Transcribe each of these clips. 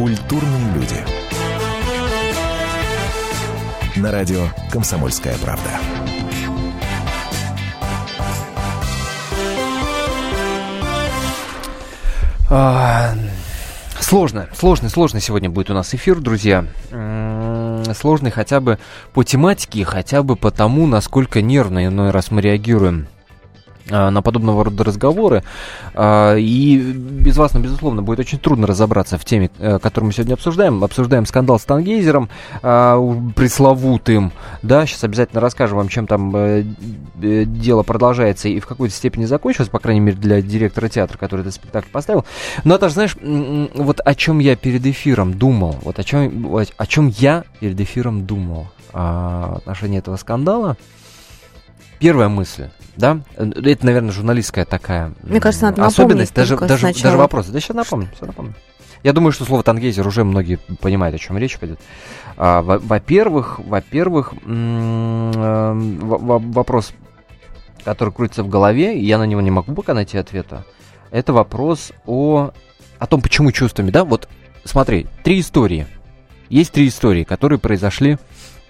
Культурные люди. На радио «Комсомольская правда». А, Сложно, сложный, сложный сегодня будет у нас эфир, друзья. Сложный хотя бы по тематике, хотя бы по тому, насколько нервно иной раз мы реагируем на подобного рода разговоры. А, И без вас, ну, безусловно, будет очень трудно разобраться в теме, э, которую мы сегодня обсуждаем. Обсуждаем скандал с Тангейзером, а, пресловутым. Да, сейчас обязательно расскажем вам, чем там э, э, дело продолжается и в какой-то степени закончилось, по крайней мере, для директора театра, который этот спектакль поставил. Но, Наташа, знаешь, вот о чем я перед эфиром думал, вот о чем, о чем я перед эфиром думал а, отношении этого скандала. Первая мысль, да, это, наверное, журналистская такая Мне кажется, надо особенность, даже, даже, сначала. даже вопрос. Да сейчас напомню, все напомню. Я думаю, что слово тангейзер уже многие понимают, о чем речь пойдет. А, во- во-первых, во-первых, э, во- во- вопрос, который крутится в голове, и я на него не могу пока найти ответа. Это вопрос о, о том, почему чувствами, да? Вот смотри, три истории. Есть три истории, которые произошли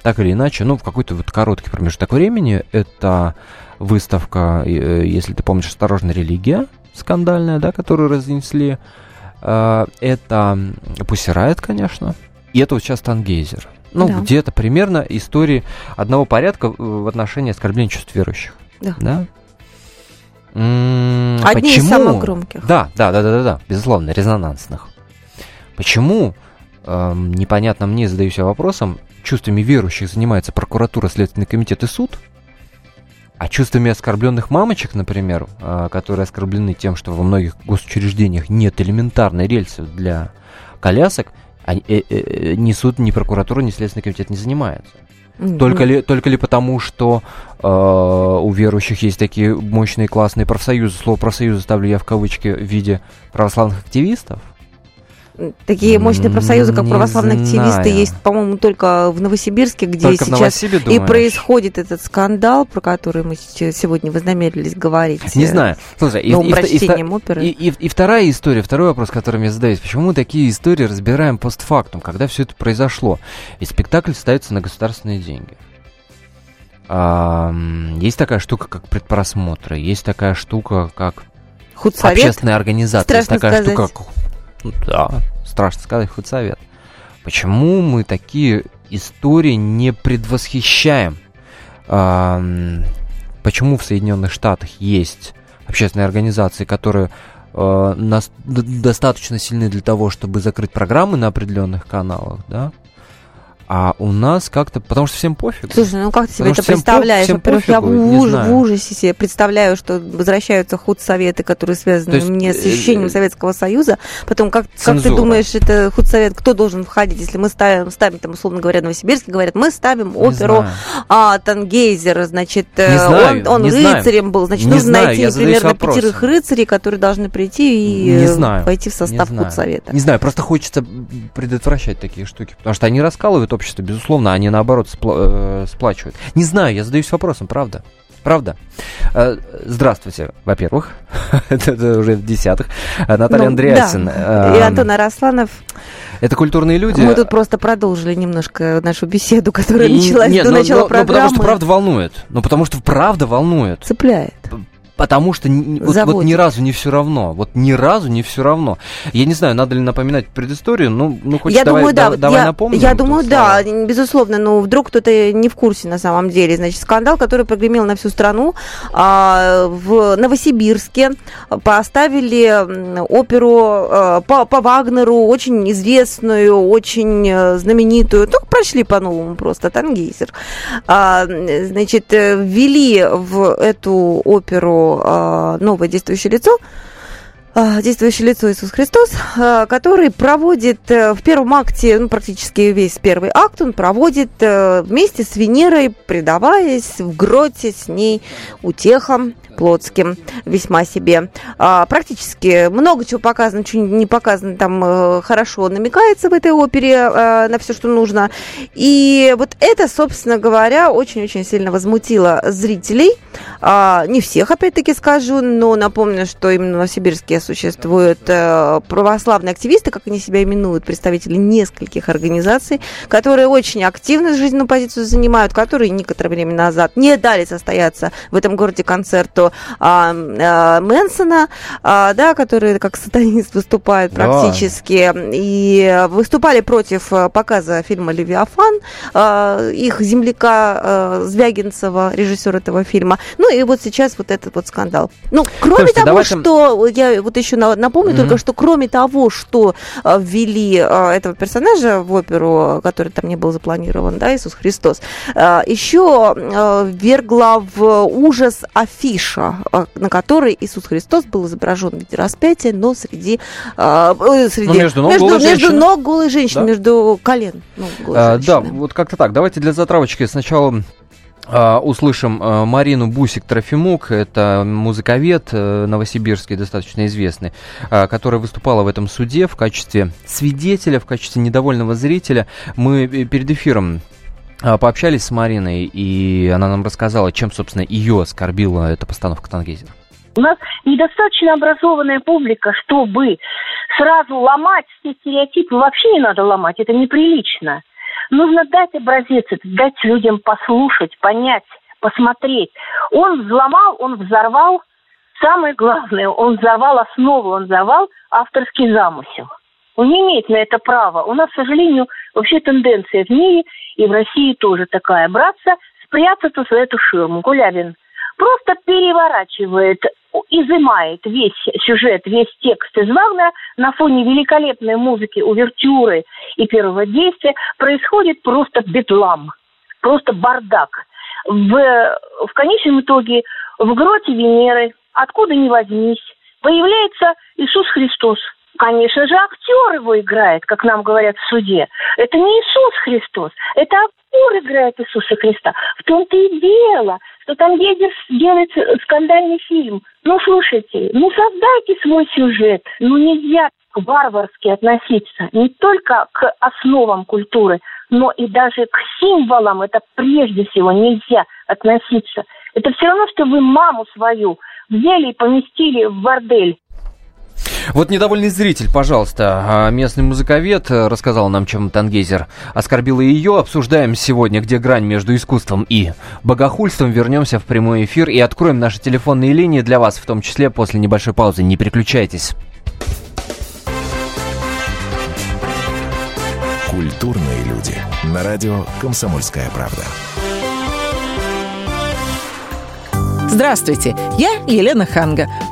так или иначе, ну, в какой-то вот короткий промежуток времени. Это выставка, э, если ты помнишь, «Осторожная религия», скандальная, да, которую разнесли. Э, Это Пусирает, конечно. И это вот сейчас Тангейзер. Ну, Да. где-то примерно истории одного порядка в отношении оскорбления чувств верующих. Да. Да? Одни из почему? самых громких. Да, да, да, да, да, да, безусловно, резонансных. Почему, эм, непонятно мне, задаю себя вопросом, чувствами верующих занимается прокуратура, Следственный комитет и суд, а чувствами оскорбленных мамочек, например, э, которые оскорблены тем, что во многих госучреждениях нет элементарной рельсы для колясок, они, э, э, э, ни суд, ни прокуратура, ни Следственный комитет не занимаются. Только ли, только ли потому, что э, у верующих есть такие мощные классные профсоюзы, слово профсоюзы ставлю я в кавычки в виде православных активистов? Такие мощные профсоюзы, как православные активисты, есть, по-моему, только в Новосибирске, где Только сейчас и происходит этот скандал, про который мы сегодня вознамерились говорить. Не знаю. Слушай, и, и, и оперы. и- и- и вторая история, второй вопрос, который я задаюсь. Почему мы такие истории разбираем постфактум, когда все это произошло? Ведь спектакль ставится на государственные деньги. Ам, есть такая штука, как предпросмотры, есть такая штука, как Худсовет. общественная организация. Есть Страшно такая сказать. штука, как... Да, страшно сказать, худсовет. Почему мы такие истории не предвосхищаем? Почему в Соединенных Штатах есть общественные организации, которые э, нас- достаточно сильны для того, чтобы закрыть программы на определенных каналах, да? А у нас как-то, потому что всем пофиг. Слушай, ну как ты себе Потому это по- представляешь? всем Во-первых, я в, пофигу, не уж- знаю. в ужасе себе представляю, что возвращаются худсоветы, которые связаны есть, мне с э, ощущением э, Советского Союза. Потом, как, как ты думаешь, это худсовет, кто должен входить? Если мы ставим, ставим там, условно говоря, Новосибирске, говорят, мы ставим Не оперу знаю. а, Тангейзер, значит, Не э, знаю, он, он не знаю. рыцарем был, значит, Не нужно знаю, найти примерно вопросом. пятерых рыцарей, которые должны прийти и Не э, знаю, войти в состав не знаю. худсовета. Не знаю, просто хочется предотвращать такие штуки, потому что они раскалывают общество, безусловно, они наоборот спла- э, сплачивают. Не знаю, я задаюсь вопросом, правда. Правда. Э, Здравствуйте, во-первых. Это уже в десятых. Э, Наталья Ну, Андреасин. да. И э, Антон Арасланов. Это культурные люди. Мы тут просто продолжили немножко нашу беседу, которая И- началась нет, до ну, начала ну, ну, программы. потому что правда волнует. Ну, потому что правда волнует. Цепляет. Потому что вот, вот ни разу не все равно. Вот ни разу не все равно. Я не знаю, надо ли напоминать предысторию. Ну, ну хоть я давай, думаю, да. давай я, напомним. я думаю, слова. да, безусловно, но вдруг кто-то не в курсе на самом деле. Значит, скандал, который прогремел на всю страну. А, в Новосибирске поставили оперу э, по, по Вагнеру, очень известную, очень э, знаменитую. Ну, прочли по-новому просто, Тангейзер. А, значит, э, ввели в эту оперу а, новое действующее лицо, действующее лицо Иисус Христос, а, который проводит э, в первом акте, ну, практически весь первый акт, он проводит э, вместе с Венерой, предаваясь в гроте с ней утехам плотским, весьма себе. А, Практически много чего показано, чего не показано, там э, хорошо намекается в этой опере на все, что нужно. И вот это, собственно говоря, очень-очень сильно возмутило зрителей. А, Не всех, опять-таки скажу, но напомню, что именно в Новосибирске где существуют э, православные активисты, как они себя именуют, представители нескольких организаций, которые очень активно жизненную позицию занимают, которые некоторое время назад не дали состояться в этом городе концерту а, а, Мэнсона, а, да, который как сатанист выступает практически, да. и выступали против э, показа фильма «Левиафан», а, их земляка а, Звягинцева, режиссер этого фильма. Ну и вот сейчас вот этот вот скандал. Ну, кроме Слушайте, того, давайте... что, я вот еще напомню mm-hmm. только, что кроме того, что а, ввели а, этого персонажа в оперу, который там не был запланирован, да, Иисус Христос, а, еще ввергла в ужас афиша, на которой Иисус Христос был изображен в виде распятия, но среди... Э, среди ну, между ног между, голой между ног голой женщины, да? между колен. Ну, а, да, вот как-то так. Давайте для затравочки сначала услышим uh, Марину Бусик-Трофимук, это музыковед uh, новосибирский, достаточно известный, которая выступала в этом суде в качестве свидетеля, в качестве недовольного зрителя. Мы э, перед эфиром пообщались с Мариной, и она нам рассказала, чем, собственно, ее оскорбила эта постановка Тангейзера. У нас недостаточно образованная публика, чтобы сразу ломать все стереотипы. Вообще не надо ломать, это неприлично. Нужно дать образец, дать людям послушать, понять, посмотреть. Он взломал, он взорвал. Самое главное, он взорвал основу, он взорвал авторский замысел. Он не имеет на это права. У нас, к сожалению, вообще тенденция в мире и в России тоже такая. Браться, спрятаться за эту ширму. Гулябин просто переворачивает изымает весь сюжет, весь текст из Вагнера на фоне великолепной музыки, увертюры и первого действия происходит просто бедлам, просто бардак. В, в конечном итоге в гроте Венеры, откуда ни возьмись, появляется Иисус Христос. Конечно же, актер его играет, как нам говорят в суде. Это не Иисус Христос, это актер играет Иисуса Христа. В том-то и дело, что там едет делать скандальный фильм. Ну, слушайте, ну создайте свой сюжет. Ну, нельзя варварски относиться не только к основам культуры, но и даже к символам. Это прежде всего нельзя относиться. Это все равно, что вы маму свою взяли и поместили в бордель. Вот недовольный зритель, пожалуйста. А, местный музыковед э, рассказал нам, чем Тангейзер оскорбил ее. Обсуждаем сегодня, где грань между искусством и богохульством. Вернемся в прямой эфир и откроем наши телефонные линии для вас, в том числе после небольшой паузы. Не переключайтесь. Культурные люди. На радио «Комсомольская правда». Здравствуйте, я Елена Ханга.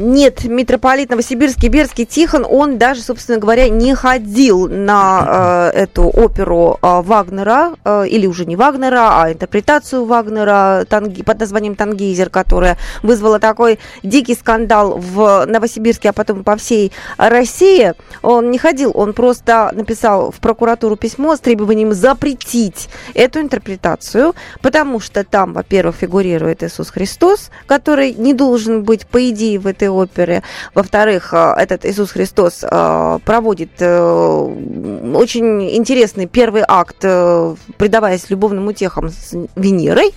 Нет, митрополит Новосибирский, Берский Тихон, он даже, собственно говоря, не ходил на э, эту оперу э, Вагнера, или уже не Вагнера, а интерпретацию Вагнера под названием «Тангейзер», которая вызвала такой дикий скандал в Новосибирске, а потом по всей России. Он не ходил, он просто написал в прокуратуру письмо с требованием запретить эту интерпретацию, потому что там, во-первых, фигурирует Иисус Христос, который не должен быть, по идее, в этой опере. Во-вторых, э, этот Иисус Христос э, проводит э, очень интересный первый акт, предаваясь любовным утехам с Венерой.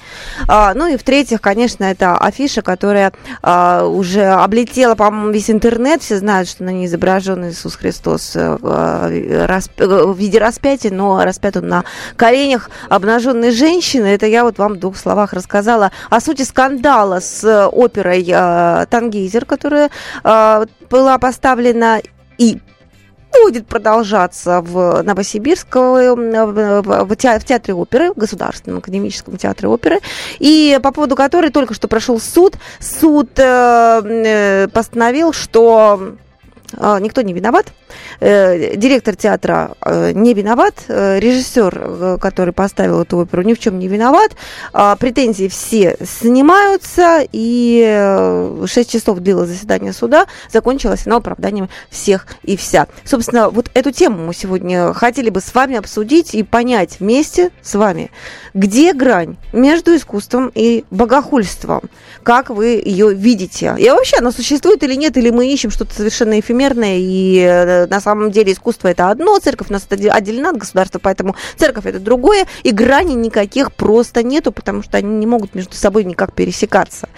А, ну и в-третьих, конечно, это афиша, которая уже облетела, по-моему, весь интернет. Все знают, что на ней изображен Иисус Христос в виде распятия, но распят он на коленях обнаженной женщины. Это я вот вам в двух словах рассказала о сути скандала с оперой Тангизи телевизор, которая э, была поставлена и будет продолжаться в Новосибирском, в, театре оперы, в Государственном академическом театре оперы, и по поводу которой только что прошел суд. Суд э, э постановил, что э, никто не виноват, э, директор театра э, не виноват, э, режиссер, который поставил эту оперу, ни в чем не виноват. Э, претензии все снимаются, и э, 6 часов длилось заседание суда, закончилось оно оправданием всех и вся. Собственно, вот эту тему мы сегодня хотели бы с вами обсудить и понять вместе с вами, где грань между искусством и богохульством, как вы ее видите. И вообще она существует или нет, или мы ищем что-то совершенно эфемерное, и э, на самом деле искусство это одно, церковь у нас отделена от государства, поэтому церковь это другое, и грани никаких просто нету, потому что они не могут между собой никак пересекаться.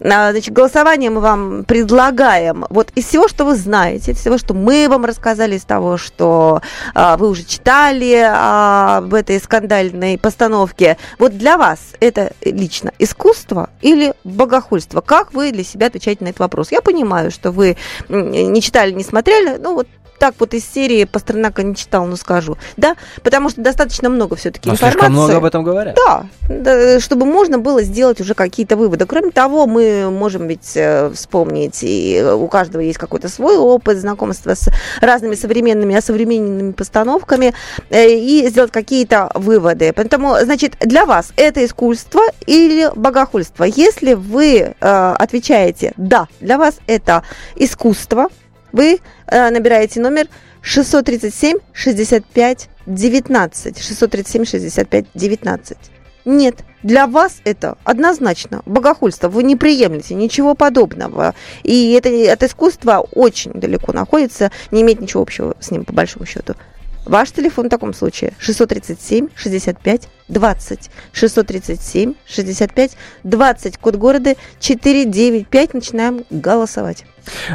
А, значит, голосование мы вам предлагаем. Вот из всего, что вы знаете, из всего, что мы вам рассказали, из того, что а, вы уже читали а, в этой скандальной постановке, вот для вас это лично искусство или богохульство? Как вы для себя отвечаете на этот вопрос? Я понимаю, что вы не читали, не смотрели, ну вот так вот из серии Пастернака не читал, но скажу. Да, потому что достаточно много все-таки Но информации. слишком много об этом говорят. Да, да, чтобы можно было сделать уже какие-то выводы. Кроме того, мы можем ведь э, вспомнить, и у каждого есть какой-то свой опыт знакомства с разными современными, осовремененными постановками, э, и сделать какие-то выводы. Поэтому, значит, для вас это искусство или богохульство? Если вы э, отвечаете «да», для вас это искусство, вы э, набираете номер 637 65 19. 637 65 19. Нет, для вас это однозначно богохульство. Вы не приемлете ничего подобного. И это от искусства очень далеко находится, не имеет ничего общего с ним, по большому счету. Ваш телефон в таком случае 637 65 20. 637 65 20. Код города 495. Начинаем голосовать.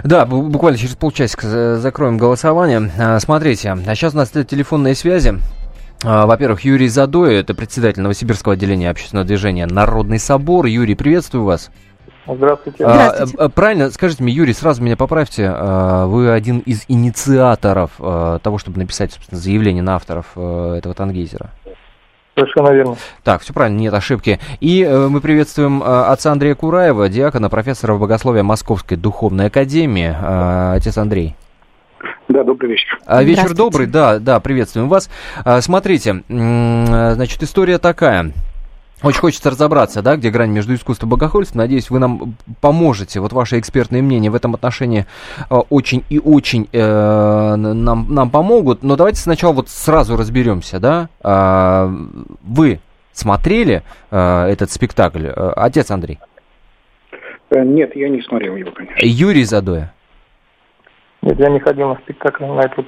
Да, бу- буквально через полчасика за- закроем голосование. А, Смотрите, а сейчас у нас телефонные связи. А, Во-первых, Юрий Задой, это председатель Новосибирского отделения общественного движения «Народный собор». Юрий, приветствую вас. Здравствуйте. А, Здравствуйте. э, Правильно, скажите мне, Юрий, сразу меня поправьте. а, Вы один из инициаторов а, того, чтобы написать, собственно, заявление на авторов э, этого тангейзера. Совершенно верно. Так, все правильно, нет ошибки. И э, мы приветствуем э, отца Андрея Кураева, диакона, профессора богословия Московской Духовной Академии. Э, отец Андрей. Да, добрый вечер. А, Вечер добрый, да, да, приветствуем вас. А, Смотрите, э, значит, история такая. Очень хочется разобраться, да, где грань между искусством и богохульством. Надеюсь, вы нам поможете. Вот ваше экспертное мнение в этом отношении э, очень и очень э, нам, нам помогут. Но давайте сначала вот сразу разберемся, да. А, Вы смотрели э, этот спектакль? Э, Отец Андрей. Э, Нет, я не смотрел его, конечно. Юрий Задоя. Нет, я не ходил на спектакль на эту.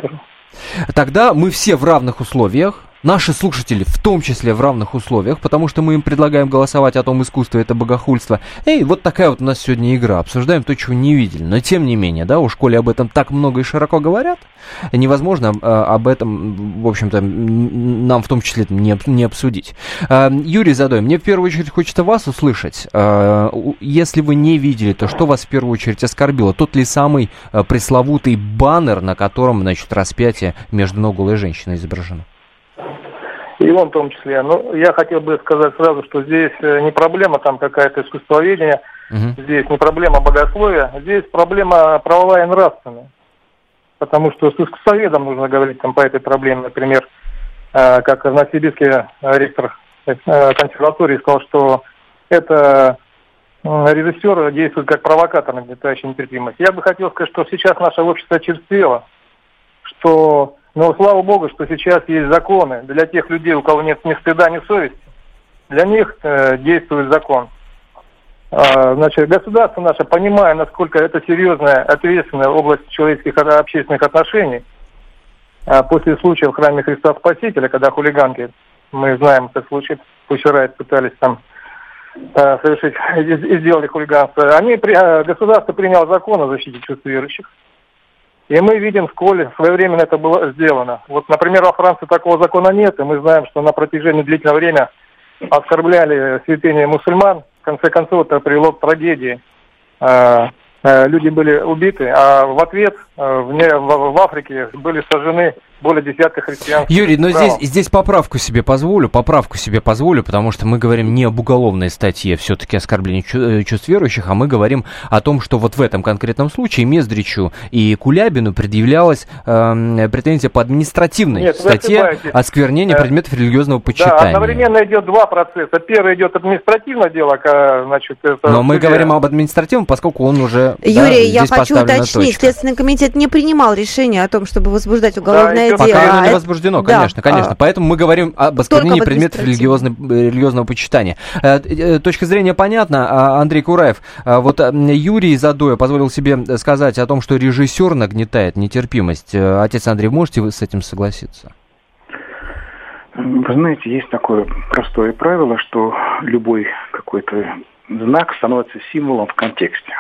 Тогда мы все в равных условиях. Наши слушатели в том числе в равных условиях, потому что мы им предлагаем голосовать о том, искусство это богохульство. Эй, вот такая вот у нас сегодня игра. Обсуждаем то, чего не видели. Но тем не менее, да, у школе об этом так много и широко говорят. Невозможно э, об этом, в общем-то, нам в том числе не, не обсудить. Э, Юрий Задой, мне в первую очередь хочется вас услышать. У- Если вы не видели, то что вас в первую очередь оскорбило? Тот ли самый пресловутый баннер, на котором, значит, распятие между ног голой женщины изображено? И он в том числе. Ну, я хотел бы сказать сразу, что здесь э, не проблема там какая-то искусствоведения, Мгм. здесь не проблема богословия, здесь проблема правовая и нравственная. Потому что с искусствоведом нужно говорить там по этой проблеме, например, э, как э, ректор э, консерватории сказал, что это режиссер действует как провокатор, нагнетающий нетерпимость. Я бы хотел сказать, что сейчас наше общество очерствело, что, ну, слава богу, что сейчас есть законы для тех людей, у кого нет ни стыда, ни совести. Для них э, действует закон. А, Значит, государство наше, понимая, насколько это серьезная, ответственная область человеческих общественных отношений, а, после случая в храме Христа Спасителя, когда хулиганки, мы знаем этот случай, Пущерайт пытались там э, совершить и сделали хулиганство, они, при- э, государство приняло закон о защите чувств верующих. И мы видим, сколь своевременно это было сделано. Вот, например, во Франции такого закона нет, и мы знаем, что на протяжении длительного времени оскорбляли святыни мусульман. В конце концов, это привело к трагедии. Э, э, Люди были убиты, а в ответ э, в Африке были сожжены более десятка христианских Юрий, но здесь, здесь поправку себе позволю, поправку себе позволю, потому что мы говорим не об уголовной статье все-таки оскорбления э, чувств верующих, а мы говорим о том, что вот в этом конкретном случае Мездричу и Кулябину предъявлялась эм, претензия по административной Нет, статье осквернения Э, предметов религиозного Да, почитания. одновременно идет два процесса. Первый идет административное дело, значит, это... Но мы судья. говорим об административном, поскольку он уже да, Юрий, я здесь хочу уточнить, точка. Следственный комитет не принимал решение о том, чтобы возбуждать уголовное идет- дело. Пока оно а не это- возбуждено, да, конечно, конечно. а, Поэтому мы говорим об осквернении об предметов религиозно- религиозного почитания. Э, э, Точка зрения понятна. А, Андрей Кураев, а, вот э, Юрий Задоя позволил себе сказать о том, что режиссер нагнетает нетерпимость. Э, Отец Андрей, можете вы с этим согласиться? Вы знаете, есть такое простое правило, что любой какой-то знак становится символом в контексте.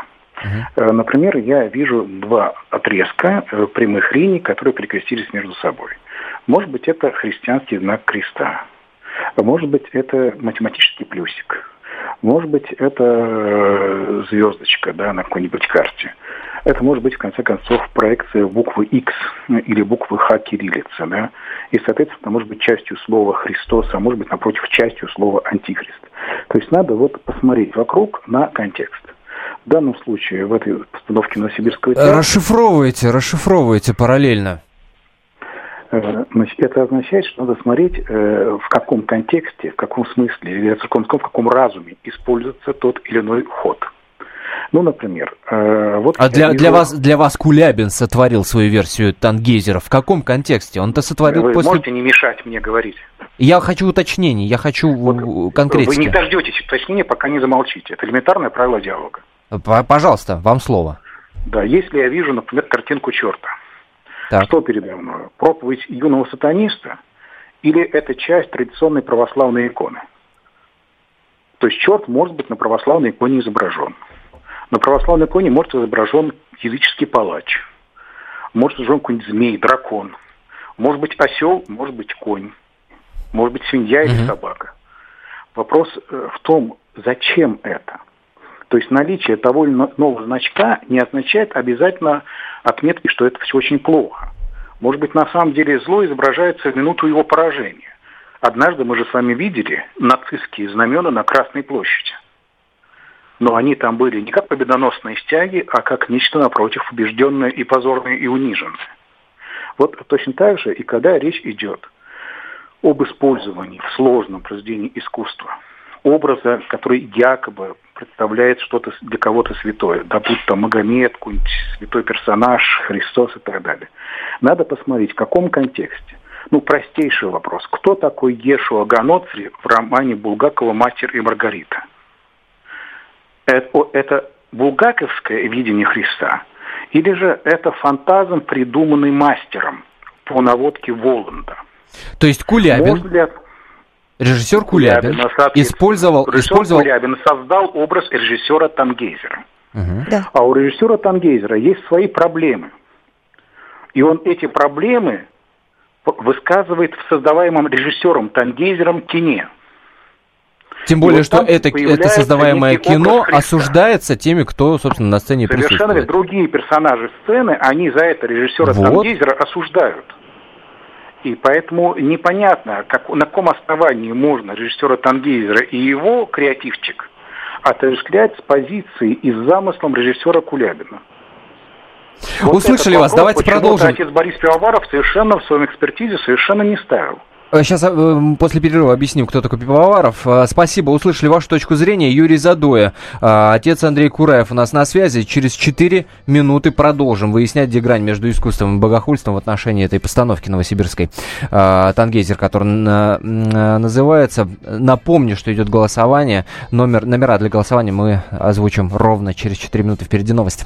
Э, Например, я вижу два отрезка э, прямых линий, которые перекрестились между собой. Может быть, это христианский знак креста. Может быть, это математический плюсик. Может быть, это э, звездочка да, на какой-нибудь карте. Это может быть, в конце концов, проекция буквы X или буквы Х кириллица. Да? И, соответственно, может быть частью слова Христос, а может быть, напротив, частью слова Антихрист. То есть надо вот посмотреть вокруг на контекст. В данном случае, в этой постановке Новосибирского театра, Расшифровывайте, расшифровывайте параллельно. э, значит, это означает, что надо смотреть, э, в каком контексте, в каком смысле, или в каком, в каком разуме используется тот или иной ход. Ну, например, э, вот А для, вижу- для, вас, для вас Кулябин сотворил свою версию Тангейзера. В каком контексте? Он-то сотворил Вы после... можете не мешать мне говорить? Я хочу уточнений, я хочу Вот конкретики. Вы не дождетесь уточнения, пока не замолчите. Это элементарное правило диалога. Пожалуйста, вам слово. Да, если я вижу, например, картинку черта, Так. что передо мной? Проповедь юного сатаниста или это часть традиционной православной иконы? То есть черт может быть на православной иконе изображен. На православной иконе может изображен языческий палач. Может изображен какой-нибудь змей, дракон. Может быть осел, может быть конь. Может быть свинья или Мгм. собака. Вопрос э, в том, зачем это? То есть наличие того или иного значка не означает обязательно отметки, что это все очень плохо. Может быть, на самом деле зло изображается в минуту его поражения. Однажды мы же с вами видели нацистские знамена на Красной площади. Но они там были не как победоносные стяги, а как нечто напротив побежденное и позорное и униженное. Вот точно так же и когда речь идет об использовании в сложном произведении искусства образа, который якобы представляет что-то для кого-то святое, да будь то Магомед, какой-нибудь святой персонаж, Христос и так далее. Надо посмотреть, в каком контексте. Ну, простейший вопрос. Кто такой Ешуа Ганоцри в романе Булгакова «Мастер и Маргарита»? Это, это булгаковское видение Христа? Или же это фантазм, придуманный мастером по наводке Воланда? То есть Кулябин, Можно ли режиссер Кулябин, Кулябин, использовал... Режиссер использовал... Кулябин создал образ режиссера Тангейзера. Мгм. Да. А у режиссера Тангейзера есть свои проблемы. И он эти проблемы высказывает в создаваемом режиссером Тангейзером кине. Тем более, вот что это, это создаваемое кино осуждается теми, кто, собственно, на сцене Совершенно присутствует. ведь другие персонажи сцены, они за это режиссера Вот. Тангейзера осуждают. И поэтому непонятно, как, на каком основании можно режиссера Тангейзера и его креативчик отождествлять с позиции и с замыслом режиссера Кулябина. Услышали этот вас, вопрос давайте продолжим. отец Борис Пивоваров совершенно в своем экспертизе совершенно не ставил. Сейчас после перерыва объясним, кто такой Пивоваров. Э, Спасибо, услышали вашу точку зрения. Юрий Задоя, э, отец Андрей Кураев у нас на связи. Через 4 минуты продолжим выяснять, где грань между искусством и богохульством в отношении этой постановки новосибирской э, «Тангейзер», м, называется. Напомню, что идет голосование. Номер, номера для голосования мы озвучим ровно через 4 минуты. Впереди новости.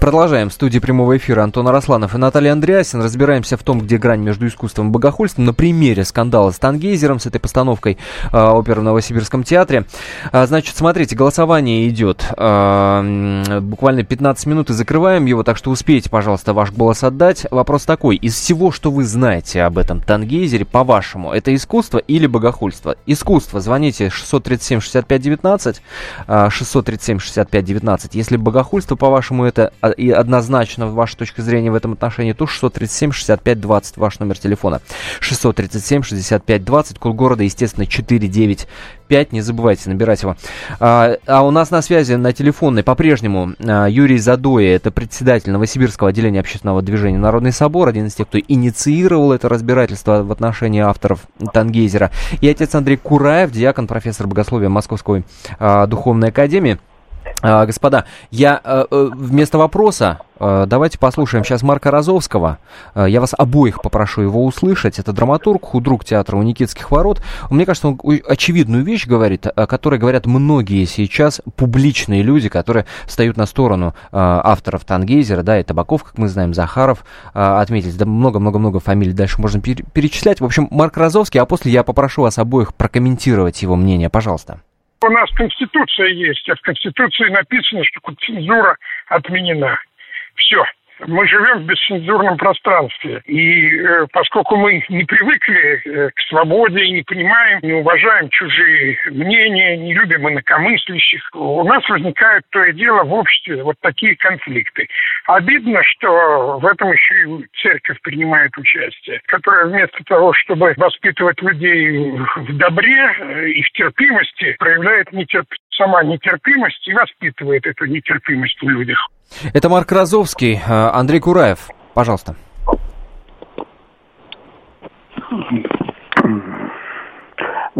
Продолжаем. В студии прямого эфира Антон Арасланов и Наталья Андреасин. Разбираемся в том, где грань между искусством и богохульством. На примере скандала с Тангейзером, с этой постановкой э, оперы в Новосибирском театре. А, значит, смотрите, голосование идет э, буквально 15 минут и закрываем его, так что успейте, пожалуйста, ваш голос отдать. Вопрос такой. Из всего, что вы знаете об этом Тангейзере, по-вашему, это искусство или богохульство? Искусство. Звоните 637-65-19, 637-65-19. Если богохульство, по-вашему, это и однозначно ваша точка зрения в этом отношении, то 637-65-20, ваш номер телефона. 637-65-20, код города, естественно, 495, не забывайте набирать его. А, а у нас на связи на телефонной по-прежнему а, Юрий Задоя, это председатель Новосибирского отделения общественного движения «Народный собор», один из тех, кто инициировал это разбирательство в отношении авторов Тангейзера, и отец Андрей Кураев, диакон, профессор богословия Московской а, духовной академии. А, господа, я э, э, вместо вопроса э, давайте послушаем сейчас Марка Розовского. Я вас обоих попрошу его услышать. Это драматург, худрук театра у Никитских ворот. Мне кажется, он очевидную вещь говорит, о которой говорят многие сейчас публичные люди, которые встают на сторону авторов Тангейзера, да, и Табаков, как мы знаем, Захаров отметить, да много-много-много фамилий дальше можно перечислять. В общем, Марк Розовский, а после я попрошу вас обоих прокомментировать его мнение. Пожалуйста. У нас Конституция есть, а в Конституции написано, что цензура отменена. Все мы живем в бесцензурном пространстве. И э, поскольку мы не привыкли э, к свободе, не понимаем, не уважаем чужие мнения, не любим инакомыслящих, у нас возникает то и дело в обществе вот такие конфликты. Обидно, что в этом еще и церковь принимает участие, которая вместо того, чтобы воспитывать людей в добре э, и в терпимости, проявляет нетерп... сама нетерпимость и воспитывает эту нетерпимость в людях. Это Марк Розовский, э, Андрей Кураев. Пожалуйста.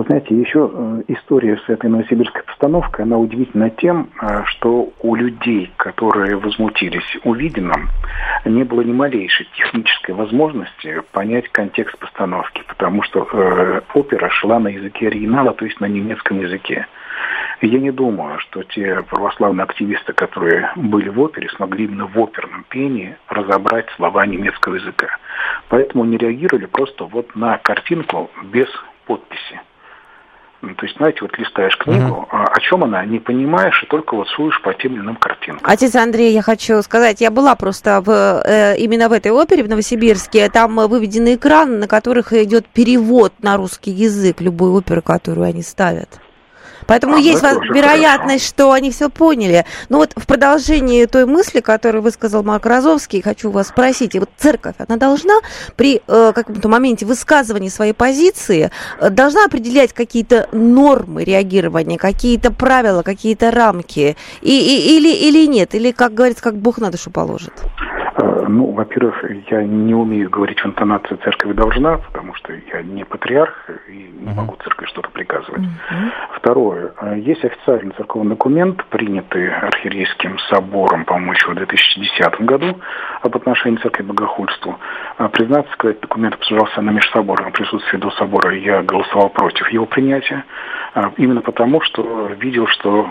Вы знаете, еще э, история с этой новосибирской постановкой, она удивительна тем, э, что у людей, которые возмутились увиденным, не было ни малейшей технической возможности понять контекст постановки, потому что э, опера шла на языке оригинала, то есть на немецком языке. Я не думаю, что те православные активисты, которые были в опере, смогли именно в оперном пении разобрать слова немецкого языка. Поэтому они реагировали просто вот на картинку без подписи. Ну, то есть, знаете, вот листаешь книгу, uh-huh. о чем она, не понимаешь, и только вот суешь по тем или иным картинкам. Отец Андрей, я хочу сказать, я была просто в, э, именно в этой опере в Новосибирске, там выведен экран, на которых идет перевод на русский язык любой оперы, которую они ставят. Поэтому а, есть вероятность, хорошо. что они все поняли. Но вот в продолжении той мысли, которую высказал Марк Розовский, хочу вас спросить. Вот церковь, она должна при э, каком-то моменте высказывания своей позиции, э, должна определять какие-то нормы реагирования, какие-то правила, какие-то рамки? И, и, или, или нет? Или, как говорится, как Бог на душу положит? Ну, во-первых, я не умею говорить в интонации «церковь должна», потому что я не патриарх и не могу церкви что-то приказывать. Uh-huh. Второе. Э, есть официальный церковный документ, принятый архиерейским собором, по-моему, еще в 2010 году об отношении церкви к богохульству. Э, признаться, когда этот документ обсуждался на межсоборном присутствии до собора, я голосовал против его принятия, именно потому, что видел, что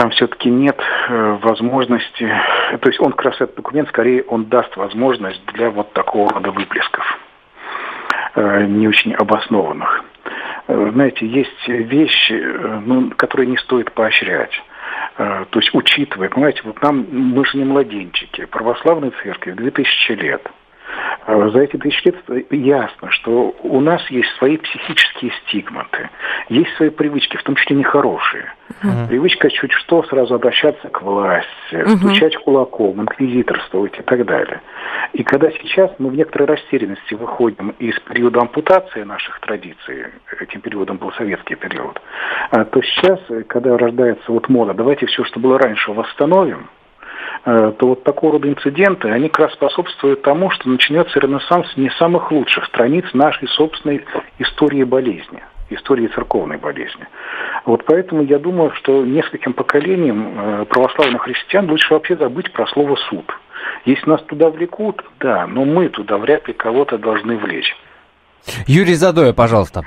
там все-таки нет э, возможности, то есть он как раз этот документ, скорее, он даст возможность для вот такого рода выплесков, э, не очень обоснованных. Э, знаете, есть вещи, ну, которые не стоит поощрять. То есть учитывая, понимаете, вот нам, мы же не младенчики, православной церкви 2000 лет – за эти тысячи лет ясно, что у нас есть свои психические стигматы, есть свои привычки, в том числе нехорошие. Uh-huh. Привычка чуть что сразу обращаться к власти, uh-huh. стучать кулаком, инквизиторствовать и так далее. И когда сейчас мы в некоторой растерянности выходим из периода ампутации наших традиций, этим периодом был советский период, а, то сейчас, когда рождается вот мода, давайте все, что было раньше, восстановим, то вот такого рода инциденты, они как раз способствуют тому, что начнется ренессанс не самых лучших страниц нашей собственной истории болезни истории церковной болезни. Вот поэтому я думаю, что нескольким поколениям э, православных христиан лучше вообще забыть про слово «суд». Если нас туда влекут, да, но мы туда вряд ли кого-то должны влечь. Юрий Задоя, пожалуйста.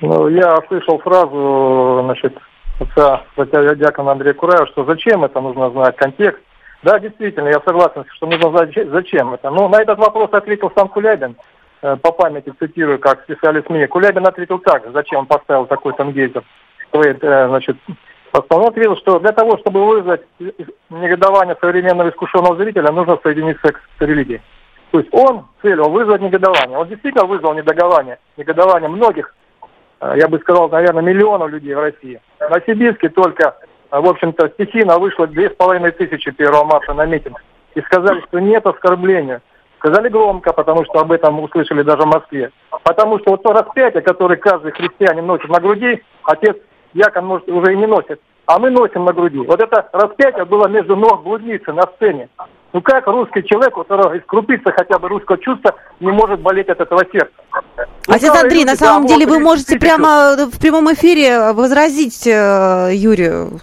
Ну, я слышал фразу, значит, отца дьякона Андрея Кураева, что зачем это нужно знать, контекст. Да, действительно, я согласен, что нужно знать, зачем это. Но на этот вопрос ответил сам Кулябин. Э, по памяти цитирую, как писали СМИ. Кулябин ответил так, зачем он поставил такой тангейзер. Э, значит, он ответил, что для того, чтобы вызвать негодование современного искушенного зрителя, нужно соединить секс с религией. То есть он целил вызвать негодование. Он действительно вызвал негодование, негодование многих, я бы сказал, наверное, миллионов людей в России. На Сибирске только, в общем-то, стихийно вышло две с половиной тысячи 1 марта на митинг. И сказали, что нет оскорбления. Сказали громко, потому что об этом услышали даже в Москве. Потому что вот то распятие, которое каждый христианин носит на груди, отец Якон, может, уже и не носит, а мы носим на груди. Вот это распятие было между ног блудницы на сцене. Ну как русский человек, у которого из крупицы хотя бы русского чувства, не может болеть от этого сердца? Ну, Отец Андрей, на самом деле вы можете прямо в прямом эфире возразить э, Юрию.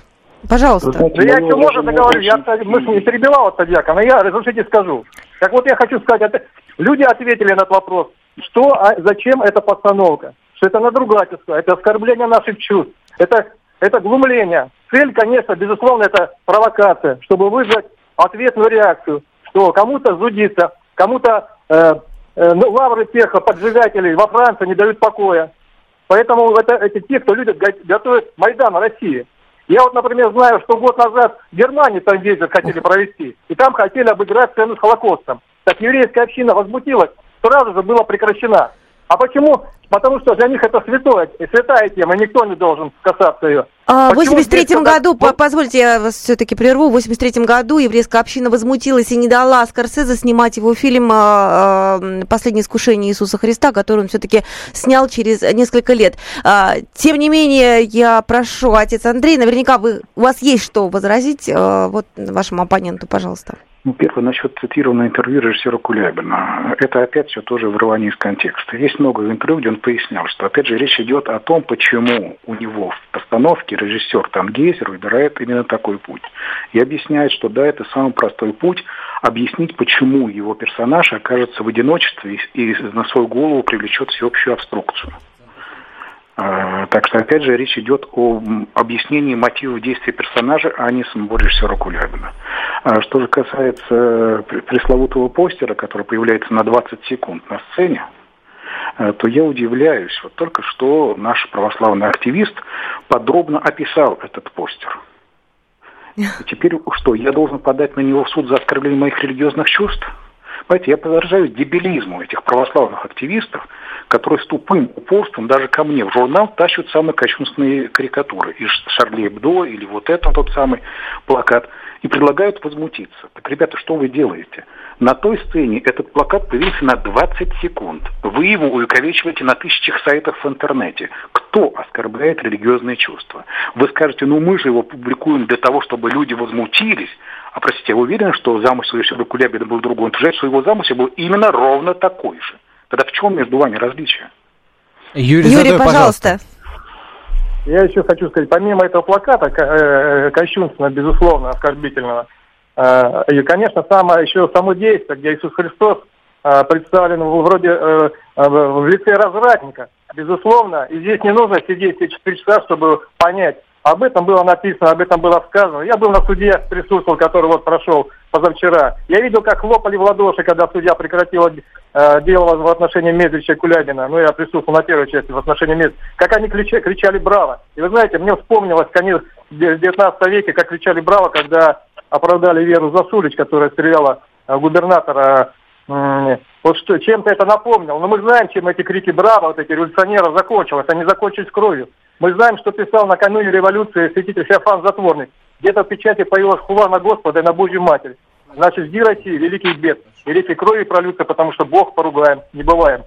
Пожалуйста. Да я еще можно договорю. Я мысль не перебивал от дьякона, я, разрешите, скажу. Так вот я хочу сказать, это, люди ответили на этот вопрос, что, а, зачем эта постановка, что это надругательство, это оскорбление наших чувств, это, это глумление. Цель, конечно, безусловно, это провокация, чтобы вызвать ответную реакцию, что кому-то зудится, кому-то э, э, ну, лавры тех поджигателей во Франции не дают покоя. Поэтому это, это те, кто любит готовят Майдан России. Я вот, например, знаю, что год назад в Германии там ветер хотели провести, и там хотели обыграть сцену с Холокостом. Так еврейская община возмутилась, сразу же была прекращена. А почему? Потому что для них это святое, святая тема, никто не должен касаться ее. А, в 83 году, вот... позвольте, я вас все-таки прерву, в 83 году еврейская община возмутилась и не дала Скорсезе снимать его фильм а, а, «Последнее искушение Иисуса Христа», который он все-таки снял через несколько лет. Тем не менее, я прошу, отец Андрей, наверняка вы, у вас есть что возразить вот вашему оппоненту, пожалуйста. Ну, первое, насчет цитированного интервью режиссера Кулябина. Это опять все тоже вырывание из контекста. Есть много интервью, где он пояснял, что, опять же, речь идет о том, почему у него в постановке режиссер Тангейзер выбирает именно такой путь. И объясняет, что да, это самый простой путь объяснить, почему его персонаж окажется в одиночестве и, на свою голову привлечет всеобщую обструкцию. А, так что, опять же, речь идет о объяснении мотивов действий персонажа, а не самого режиссера Кулябина. А что же касается пресловутого постера, который появляется на 20 секунд на сцене, э, то я удивляюсь. Вот только что наш православный активист подробно описал этот постер. И теперь что, я должен подать на него в суд за оскорбление моих религиозных чувств? Понимаете, я поражаюсь дебилизму этих православных активистов, которые с тупым упорством даже ко мне в журнал тащат самые кощунственные карикатуры. Из Шарли Эбдо или вот это тот самый плакат. И предлагают возмутиться. Так, ребята, что вы делаете? На той сцене этот плакат появился на 20 секунд. Вы его увековечиваете на тысячах сайтов в интернете. Кто оскорбляет религиозные чувства? Вы скажете, ну мы же его публикуем для того, чтобы люди возмутились. А простите, я уверен, что замысел Юрия Кулябина был другой. Он утверждает, что его замысел был именно ровно такой же. Тогда в чем между вами различие? Юрий, Юрий Задой, пожалуйста. пожалуйста. Я еще хочу сказать, помимо этого плаката, э, кощунственного, безусловно, оскорбительного, э, и, конечно, самое, еще само действие, где Иисус Христос э, представлен вроде в лице развратника, безусловно, и здесь не нужно сидеть все 4 часа, чтобы понять, об этом было написано, об этом было сказано. Я был на суде, присутствовал, который вот прошел позавчера. Я видел, как хлопали в ладоши, когда судья прекратила э, дело в отношении Медведича и Кулябина. Ну, я присутствовал на первой части в отношении Медведича. Как они кричали, кричали «Браво!». И вы знаете, мне вспомнилось конец 19 веке, как кричали «Браво!», когда оправдали Веру Засулич, которая стреляла э, губернатора вот что, чем-то это напомнил. Но мы знаем, чем эти крики «Браво!», вот эти революционеров закончилось. Они закончились кровью. Мы знаем, что писал накануне революции святитель Феофан Затворник. Где-то в печати появилась хула на Господа и на Божью Матерь. Значит, жди России, великий бед. Великие крови прольются, потому что Бог поругаем, не бываем.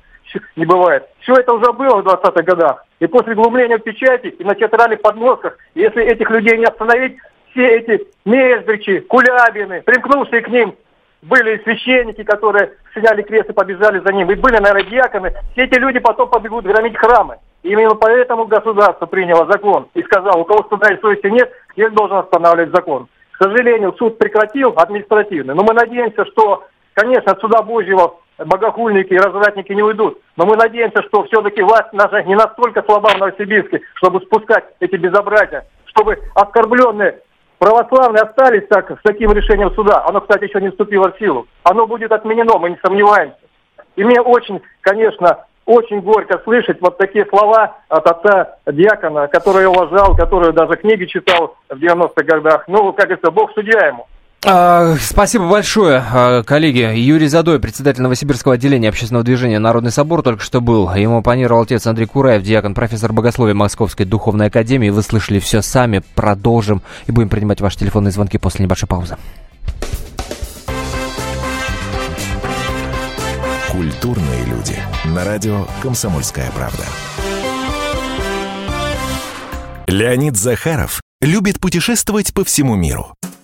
Не бывает. Все это уже было в 20-х годах. И после глумления в печати и на театральных подносках, если этих людей не остановить, все эти Мездричи, Кулябины, примкнувшие к ним, были священники, которые сняли крест и побежали за ним, и были, наверное, диаконы. Все эти люди потом побегут громить храмы. И именно поэтому государство приняло закон и сказал, у кого стыда и совести нет, тех должен останавливать закон. К сожалению, суд прекратил административный, но мы надеемся, что, конечно, от суда Божьего богохульники и развратники не уйдут. Но мы надеемся, что все-таки власть наша не настолько слаба в Новосибирске, чтобы спускать эти безобразия, чтобы оскорбленные православные остались так, с таким решением суда. Оно, кстати, еще не вступило в силу. Оно будет отменено, мы не сомневаемся. И мне очень, конечно, очень горько слышать вот такие слова от отца Диакона, который уважал, который даже книги читал в 90-х годах. Ну, как говорится, Бог судья ему. А, спасибо большое, а, коллеги. Юрий Задой, председатель Новосибирского отделения общественного движения «Народный собор» только что был. Ему оппонировал отец Андрей Кураев, диакон, профессор богословия Московской духовной академии. Вы слышали все сами. Продолжим и будем принимать ваши телефонные звонки после небольшой паузы. Культурные люди. На радио «Комсомольская правда». Леонид Захаров любит путешествовать по всему миру.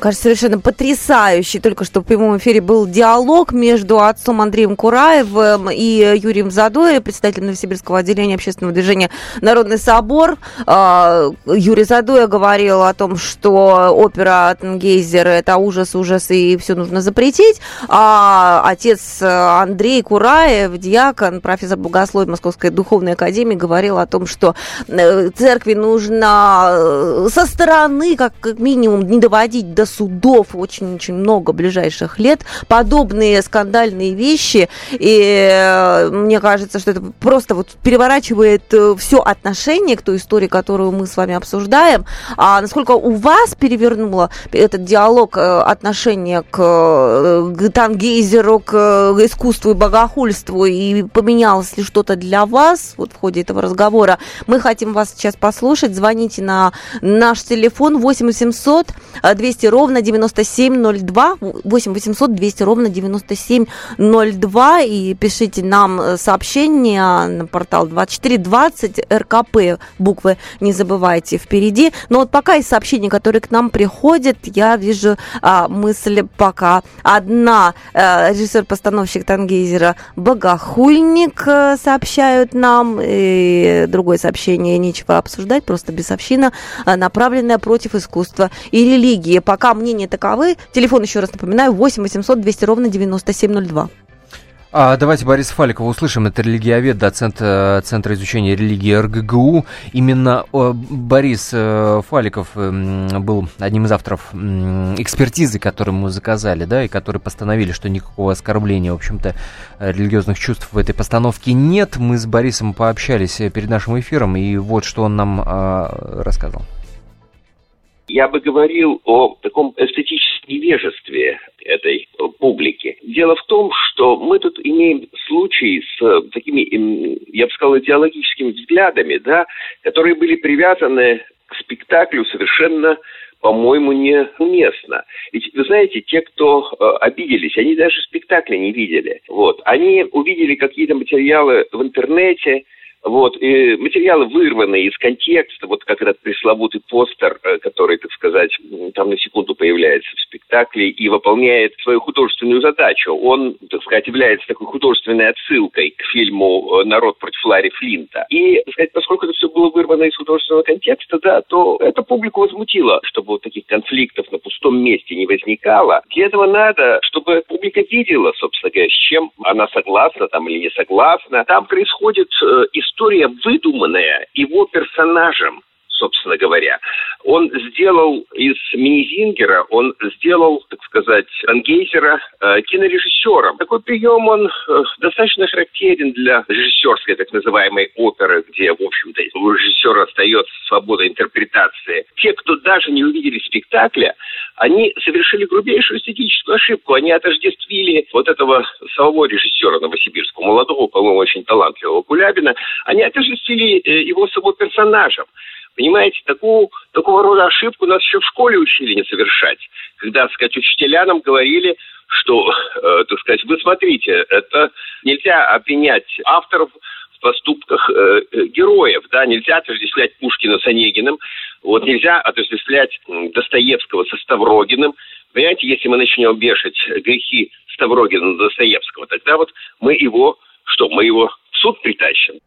Кажется, совершенно потрясающий. Только что в прямом эфире был диалог между отцом Андреем Кураевым и Юрием Задоем, председателем Новосибирского отделения общественного движения «Народный собор». А, Юрий Задоя говорил о том, что опера «Тенгейзер» – это ужас, ужас, и все нужно запретить. А отец Андрей Кураев, диакон, профессор богословия Московской духовной академии, говорил о том, что э, церкви нужно э, со стороны, как минимум, не доводить до судов очень-очень много ближайших лет. Подобные скандальные вещи. И э, мне кажется, что это просто вот переворачивает э, все отношение к той истории, которую мы с вами обсуждаем. А насколько у вас перевернуло этот диалог э, отношение к, к Тангейзеру, к искусству и богохульству, и поменялось ли что-то для вас вот в ходе этого разговора? Мы хотим вас сейчас послушать. Звоните на наш телефон 8 800 200 ровно 9702, 8 800 200 ровно 9702, и пишите нам э, сообщения на портал 2420 РКП, буквы не забывайте впереди. Но вот пока из сообщений, которые к нам приходят, я вижу а, мысль пока одна. А, Режиссер-постановщик Тангейзера Богохульник э, сообщают нам, и другое сообщение нечего обсуждать, просто бесовщина, направленная против искусства и религии. Пока пока мнения таковы. Телефон, еще раз напоминаю, 8 800 200 ровно 9702. А, давайте Бориса Фаликова услышим. Это религиовед, доцент э, Центра изучения религии РГГУ. Именно о, Борис э, Фаликов э, был одним из авторов э, экспертизы, которую мы заказали, да, и которые постановили, что никакого оскорбления, в общем-то, религиозных чувств в этой постановке нет. Мы с Борисом пообщались перед нашим эфиром, и вот что он нам э, рассказал я бы говорил о таком эстетическом невежестве этой публики. Дело в том, что мы тут имеем случаи с такими, я бы сказал, идеологическими взглядами, да, которые были привязаны к спектаклю совершенно по-моему, неуместно. Ведь, вы знаете, те, кто э, обиделись, они даже спектакля не видели. Вот. Они увидели какие-то материалы в интернете, вот, и материалы вырваны из контекста, вот как этот пресловутый постер, э, который, так сказать, там на секунду появляется в спектакле и выполняет свою художественную задачу. Он, так сказать, является такой художественной отсылкой к фильму э, «Народ против Ларри Флинта». И, так сказать, поскольку это все было вырвано из художественного контекста, да, то это публику возмутило, чтобы вот таких конфликтов на пустом месте не возникало. Для этого надо, чтобы публика видела, собственно говоря, с чем она согласна там или не согласна. Там происходит э, история выдуманная его персонажем собственно говоря. он сделал из Минизингера, он сделал, так сказать, Ангейзера э, кинорежиссером. Такой прием, он э, достаточно характерен для режиссерской так называемой оперы, где, в общем-то, у режиссера остается свобода интерпретации. Те, кто даже не увидели спектакля, они совершили грубейшую эстетическую ошибку. Они отождествили вот этого самого режиссера новосибирского, молодого, по-моему, очень талантливого Кулябина, они отождествили э, его с его персонажем. Понимаете, такую, такого рода ошибку нас еще в школе учили не совершать. Когда, так сказать, учителя нам говорили, что, э, так сказать, вы смотрите, это нельзя обвинять авторов в поступках э, э героев, да, нельзя отождествлять Пушкина с Онегиным, вот нельзя отождествлять Достоевского со Ставрогиным. Понимаете, если мы начнем вешать грехи Ставрогина на Достоевского, тогда вот мы его, что, мы его в суд притащим.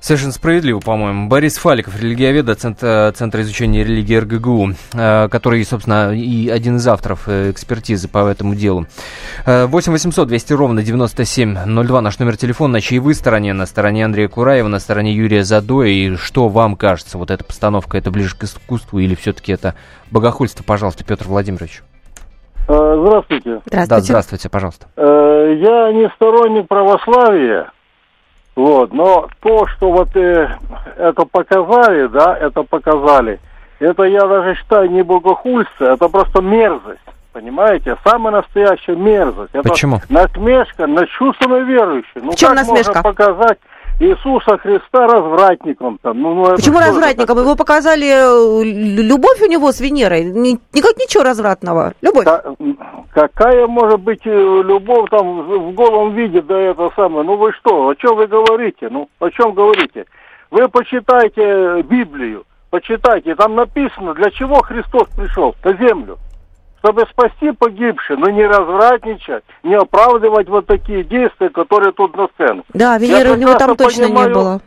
Совершенно справедливо, по-моему. Борис Фаликов, религиовед, доцент Центра изучения религии РГГУ, э, который, собственно, и один из авторов э, экспертизы по этому делу. 8 800 200 ровно 9702 наш номер телефона. На чьей вы стороне? На стороне Андрея Кураева, на стороне Юрия Задоя. И что вам кажется? Вот эта постановка, это ближе к искусству или все-таки это богохульство? Пожалуйста, Петр Владимирович. Э, здравствуйте. Здравствуйте. Да, здравствуйте, пожалуйста. Я не сторонник православия. Вот, но то, что вот э, это показали, да, это показали, это я даже считаю не богохульство, это просто мерзость. Понимаете? Самая настоящая мерзость. Это Почему? Насмешка на чувственно верующих. Ну, В чем как насмешка? можно показать Иисуса Христа развратником там. Ну, ну, Почему развратником? Его показали э, лю- любовь у него с Венерой. Ни- Никак ничего развратного. Любовь. Ка- Какая может быть э, любовь там в в голом виде, да это самое? Ну вы что, о чем вы говорите? Ну, о чем говорите? Вы почитайте Библию, почитайте, там написано, для чего Христос пришел на землю. Чтобы спасти погибших, но не развратничать, не оправдывать вот такие действия, которые тут на сцену. Да, Венеры у него там прекрасно точно не понимаю, было.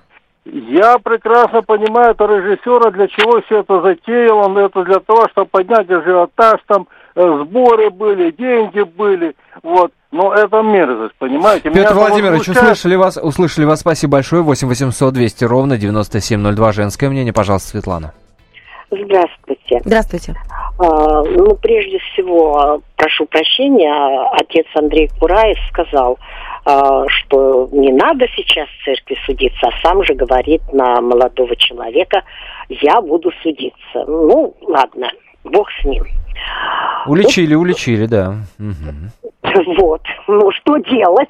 Я прекрасно понимаю это режиссера, для чего все это затеял. Он это для того, чтобы поднять ажиотаж, там э, сборы были, деньги были. Вот. Но это мерзость, понимаете? Меня Петр это Владимирович, возмущает. услышали вас, услышали вас, спасибо большое. 8 800 200 ровно 9702, женское мнение, пожалуйста, Светлана. Здравствуйте. Здравствуйте. А, ну, прежде всего, прошу прощения, отец Андрей Кураев сказал, а, что не надо сейчас в церкви судиться, а сам же говорит на молодого человека, я буду судиться. Ну, ладно, бог с ним. Уличили, уличили, да. Вот, ну что делать?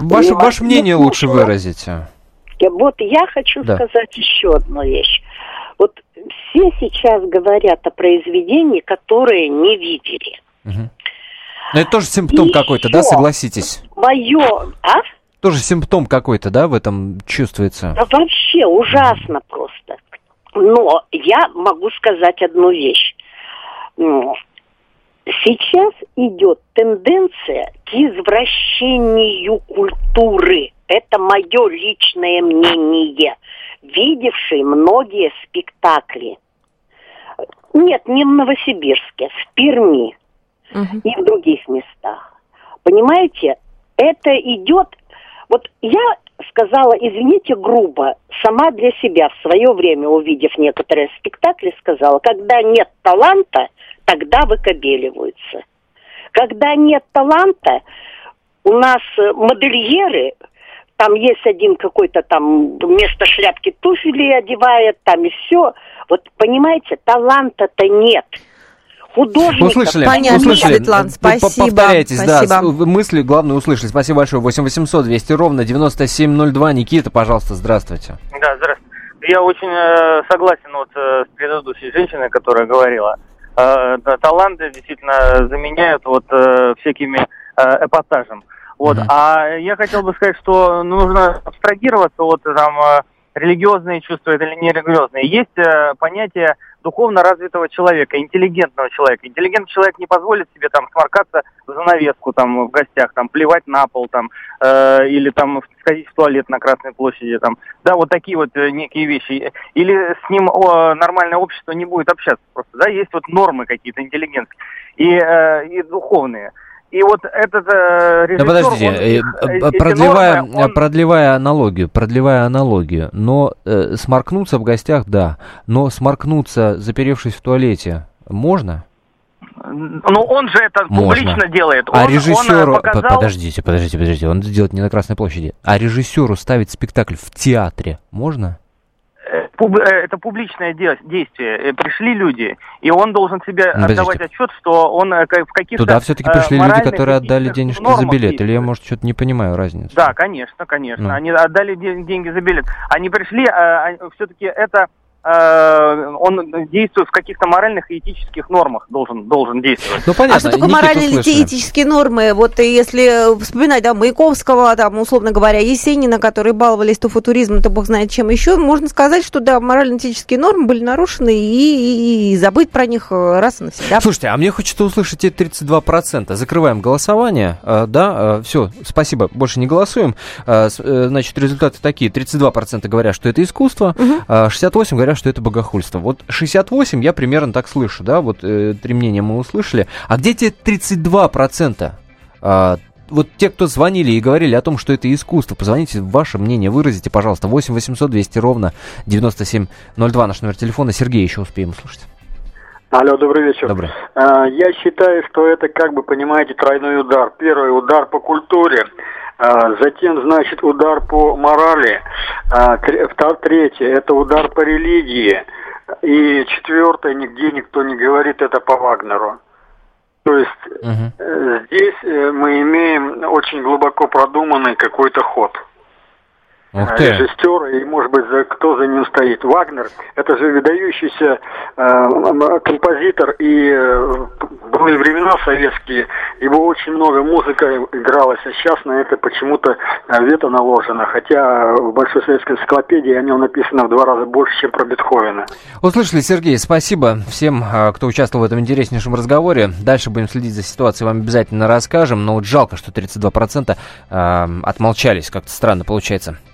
Ваше, Ну, ваше мнение лучше выразите. Вот я хочу Да. сказать еще одну вещь. Вот все сейчас говорят о произведении, которые не видели. Но это тоже симптом какой-то, да, согласитесь? Мое, а? Тоже симптом какой-то, да, в этом чувствуется? Да вообще ужасно просто. Но я могу сказать одну вещь. Сейчас идет тенденция к извращению культуры. Это мое личное мнение. Видевший многие спектакли. Нет, не в Новосибирске, в Перми Мгм. и в других местах. Понимаете, это идет... Вот я сказала, извините, грубо, сама для себя в свое время, увидев некоторые спектакли, сказала, когда нет таланта, тогда выкобеливаются. Когда нет таланта, у нас модельеры, там есть один какой-то там вместо шляпки туфели одевает, там и все. Вот понимаете, таланта-то нет. Художников Услышали, Понятно, услышали. Светлана, спасибо, Повторяйтесь, да, спасибо. с- мысли главное услышали. Спасибо большое. 8 800 200 ровно 9702. Никита, пожалуйста, здравствуйте. Да, здравствуйте. Я очень э, согласен вот э, с предыдущей женщиной, которая говорила. Э, да, таланты действительно заменяют вот э, всякими э, эпатажем. Вот. Мгм. А я хотел бы сказать, что нужно абстрагироваться от там э, религиозные чувства это или нерелигиозные. Есть э, понятие духовно развитого человека, интеллигентного человека. Интеллигентный человек не позволит себе там сморкаться в занавеску там в гостях, там плевать на пол там э, или там сходить в туалет на Красной площади там. Да, вот такие вот э, некие вещи. Или с ним о, нормальное общество не будет общаться просто. Да, есть вот нормы какие-то интеллигентские и, э, и духовные. И вот этот э, режиссер... Да подождите, он, э, э, эти продлевая, нормы, он- продлевая аналогию, продлевая аналогию, но э, сморкнуться в гостях, да, но сморкнуться, заперевшись в туалете, можно? Ну, он же это Можно. публично делает. а Он- он, э, режиссеру... п- показал... Подождите, подождите, подождите, он это делает не на Красной площади. А режиссеру ставить спектакль в театре можно? Э, пуб- это публичное де- действие. Э, Пришли люди, и он должен себе подождите. отдавать отчет, что он э, в каких-то Туда все-таки пришли люди, которые отдали денежки за билет. Или я, может, что-то не понимаю разницу. Да, конечно, конечно. Ну. Они отдали де- деньги за билет. Они пришли, а, все-таки это он действует в каких-то моральных и этических нормах должен должен действовать. Ну, понятно. А что такое моральные или слышали. этические нормы? Вот и если вспоминать, да, Маяковского, там, условно говоря, Есенина, которые баловались то футуризмом, то бог знает чем еще, можно сказать, что, да, морально-этические нормы были нарушены, и, и- и забыть про них э, раз и навсегда. Слушайте, а мне хочется услышать эти 32%. Закрываем голосование. э, Да, все, спасибо, больше не голосуем. Э, э, Значит, результаты такие. 32% говорят, что это искусство, а 68% говорят, что это богохульство. Вот 68% я примерно так слышу, да, вот э, три мнения мы услышали. А где те 32%? А, вот те, кто звонили и говорили о том, что это искусство, позвоните, ваше мнение выразите, пожалуйста. 8 800 200 ровно 9702 наш номер телефона. Сергей еще успеем услышать. Алло, добрый вечер. Добрый. А, Я считаю, что это, как бы, понимаете, тройной удар. Первый удар по культуре, затем, значит, удар по морали, а, третье, это удар по религии, и четвертое, нигде никто не говорит, это по Вагнеру. То есть э, здесь э, мы имеем очень глубоко продуманный какой-то ход. Ух э, ты. режиссера и, может быть, за, кто за ним стоит. Вагнер – это же выдающийся э, м, композитор, и э, в былые времена советские его очень много музыка игралась, а сейчас на это почему-то э, вето наложено, хотя в Большой советской энциклопедии о нем написано в два раза больше, чем про Бетховена. Услышали, Сергей, спасибо всем, а, кто участвовал в этом интереснейшем разговоре. Дальше будем следить за ситуацией, вам обязательно расскажем. Но вот жалко, что 32% а, отмолчались. Как-то странно получается.